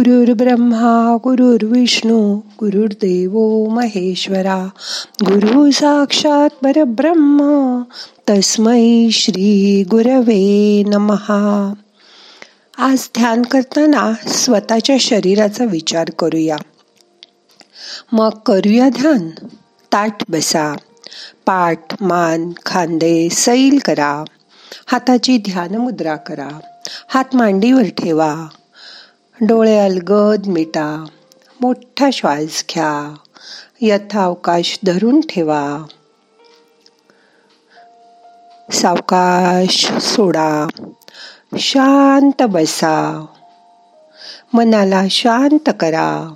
गुरुर् ब्रह्मा गुरुर्विष्णू गुरुर्देव महेश्वरा गुरु साक्षात परब्रह्म तस्मै श्री गुरवे नमहा आज ध्यान करताना स्वतःच्या शरीराचा विचार करूया. मग करूया ध्यान. ताट बसा. पाठ मान खांदे सैल करा. हाताची ध्यान मुद्रा करा. हात मांडीवर ठेवा. डोळे अलगद मिटा मोठा श्वास घ्या यथावकाश धरून ठेवा. सावकाश सोडा शांत बसा मनाला शांत करा.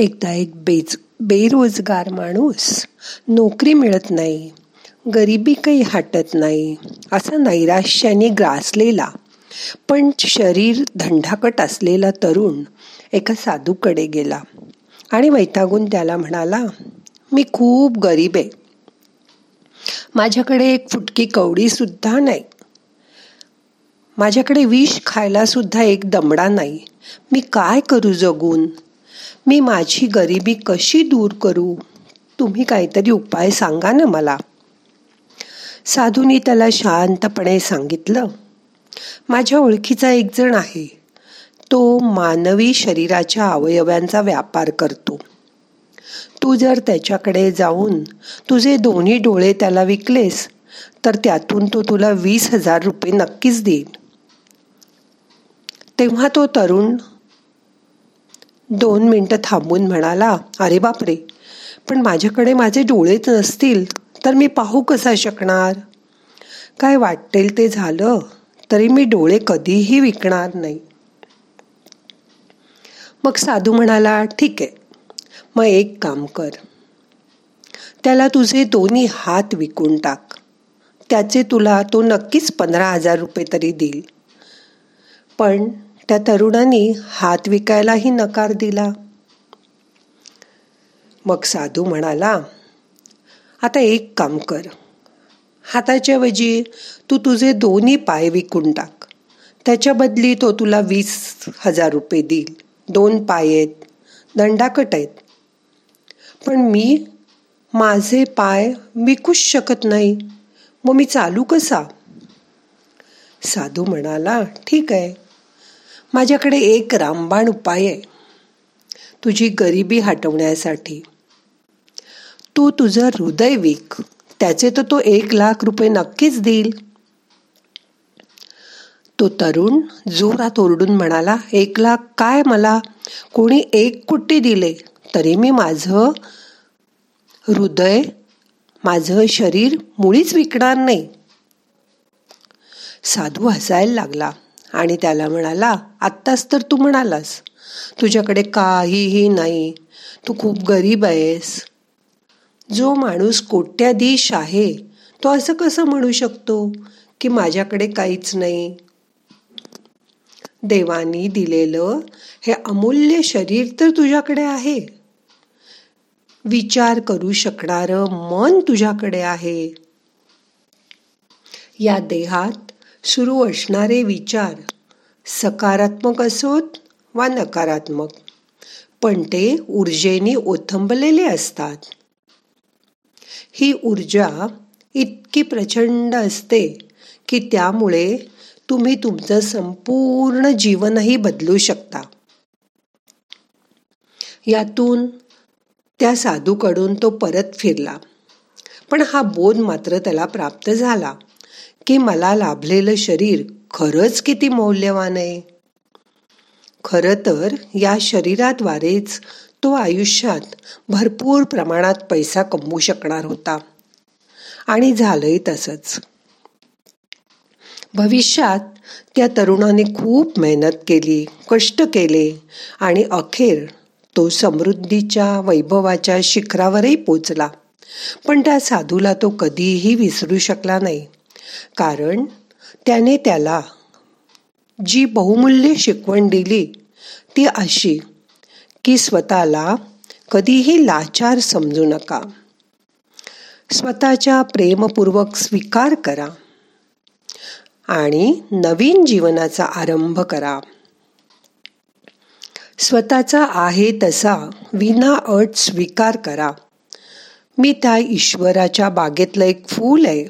एकदा एक बेज बेरोजगार माणूस नोकरी मिळत नाही गरिबी काही हटत नाही असा नैराश्याने ग्रासलेला पण शरीर धंडाकट असलेला तरुण एका साधूकडे गेला आणि वैतागून त्याला म्हणाला मी खूप गरीब आहे. माझ्याकडे एक फुटकी कवडी सुद्धा नाही. माझ्याकडे विष खायला सुद्धा एक दमडा नाही. मी काय करू जगून? मी माझी गरिबी कशी दूर करू? तुम्ही काहीतरी उपाय सांगा ना मला. साधूनी त्याला शांतपणे सांगितलं. माझ्या ओळखीचा एक जण आहे. तो मानवी शरीराच्या अवयवांचा व्यापार करतो. तू जर त्याच्याकडे जाऊन तुझे दोन्ही डोळे त्याला विकलेस तर त्यातून तो तुला वीस हजार रुपये नक्कीच देईल. तेव्हा तो तरुण दोन मिनटं थांबून म्हणाला अरे बापरे पण माझ्याकडे माझे डोळेच नसतील तर मी पाहू कसा शकणार? काय वाटेल ते झालं तरी मी डोळे कधीही विकणार नाही. मग साधू म्हणाला ठीक आहे मग एक काम कर त्याला तुझे दोन्ही हात विकून टाक त्याचे तुला तो नक्कीच पंधरा हजार रुपये तरी देईल. पण त्या तरुणांनी हात विकायलाही नकार दिला. मग साधू म्हणाला आता एक काम कर. हाताच्या वजी तू तुझे दोन्ही पाय विकून टाक. त्याच्या बदली तो तुला वीस हजार रुपये देईल. दोन पाय आहेत दंडाकट आहेत. पण मी माझे पाय विकूच शकत नाही. मग मी चालू कसा? साधू म्हणाला ठीक आहे. माझ्याकडे एक रामबाण उपाय आहे. तुझी गरिबी हटवण्यासाठी. तू तुझं हृदय विक. त्याचे तर तो एक लाख रुपये नक्कीच देईल. तो तरुण जोरात ओरडून म्हणाला एक लाख काय मला? कोणी एक कुट्टी दिले तरी मी माझं हृदय माझं शरीर मुळीच विकणार नाही. साधू हसायला लागला. आणि त्याला म्हणाला आत्ताच तर तू म्हणालास तुझ्याकडे काहीही नाही तू खूप गरीब आहेस. जो माणूस कोट्याधीश आहे तो असं कसं म्हणू शकतो की माझ्याकडे काहीच नाही? देवानी दिलेलं हे अमूल्य शरीर तर तुझ्याकडे आहे. विचार करू शकणारं मन तुझ्याकडे आहे. या देहात सुरू असणारे विचार सकारात्मक असोत वा नकारात्मक? पण ते ऊर्जेने ओथंबलेले असतात. ही ऊर्जा इतकी प्रचंड असते की त्यामुळे तुम्ही तुमचं संपूर्ण जीवनही बदलू शकता. यातून त्या साधूकडून तो परत फिरला. पण हा बोध मात्र त्याला प्राप्त झाला. की मला लाभलेलं शरीर खरंच किती मौल्यवान आहे? खरं तर या शरीराद्वारेच तो आयुष्यात भरपूर प्रमाणात पैसा कमवू शकणार होता. आणि झालंय तसंच. भविष्यात त्या तरुणाने खूप मेहनत केली कष्ट केले आणि अखेर तो समृद्धीच्या वैभवाच्या शिखरावरही पोचला. पण त्या साधूला तो कधीही विसरू शकला नाही. कारण त्याने त्याला जी बहुमूल्य शिकवण दिली ती अशी की स्वतःला कधीही लाचार समजू नका. स्वतःच्या प्रेमपूर्वक स्वीकार करा आणि नवीन जीवनाचा आरंभ करा. स्वतःचा आहे तसा विना अट स्वीकार करा. मी त्या ईश्वराच्या बागेतलं एक फूल आहे.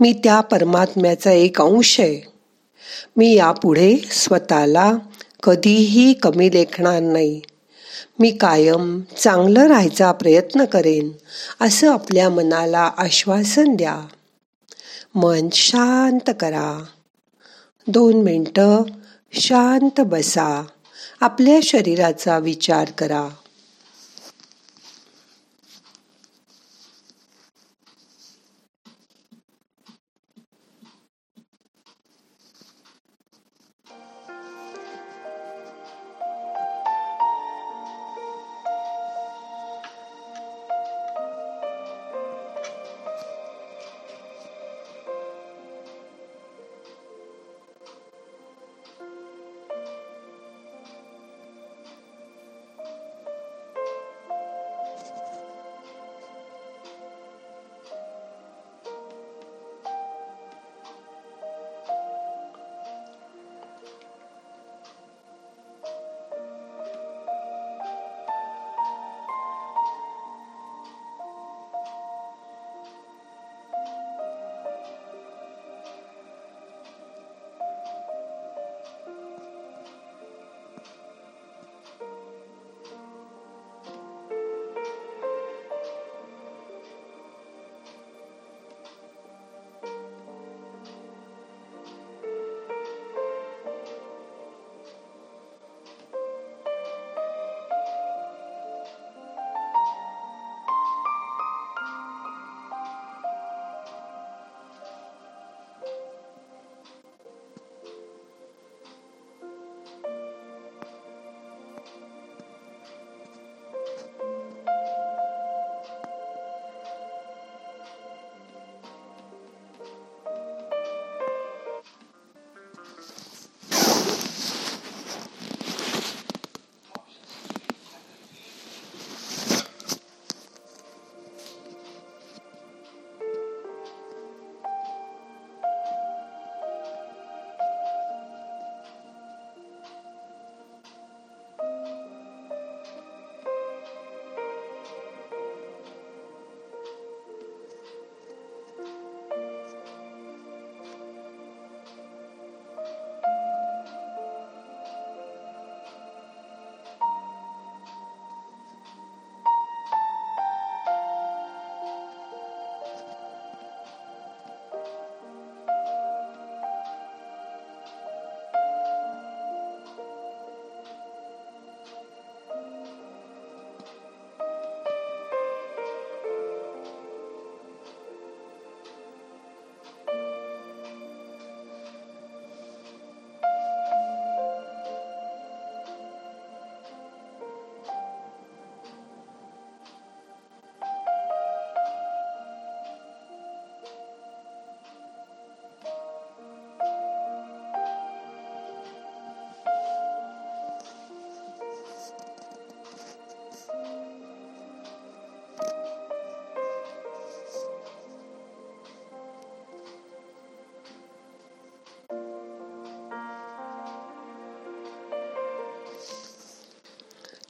मी त्या परमात्म्याचा एक अंश आहे. मी यापुढे स्वतःला कधीही कमी लेखणार नाही. मी कायम चांगलं राहायचा प्रयत्न करेन असं आपल्या मनाला आश्वासन द्या. मन शांत करा. दोन मिनटं शांत बसा. आपल्या शरीराचा विचार करा.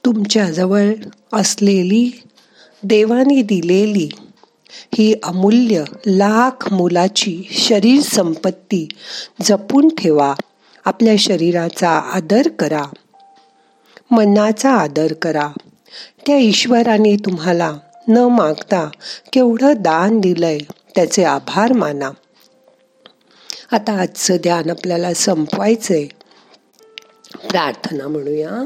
तुमच्याजवळ असलेली देवाने दिलेली ही अमूल्य लाख मोलाची शरीर संपत्ती जपून ठेवा. आपल्या शरीराचा आदर करा. मनाचा आदर करा. त्या ईश्वराने तुम्हाला न मागता केवढं दान दिलंय त्याचे आभार माना. आता आजचं ध्यान आपल्याला संपवायचंय. प्रार्थना म्हणूया.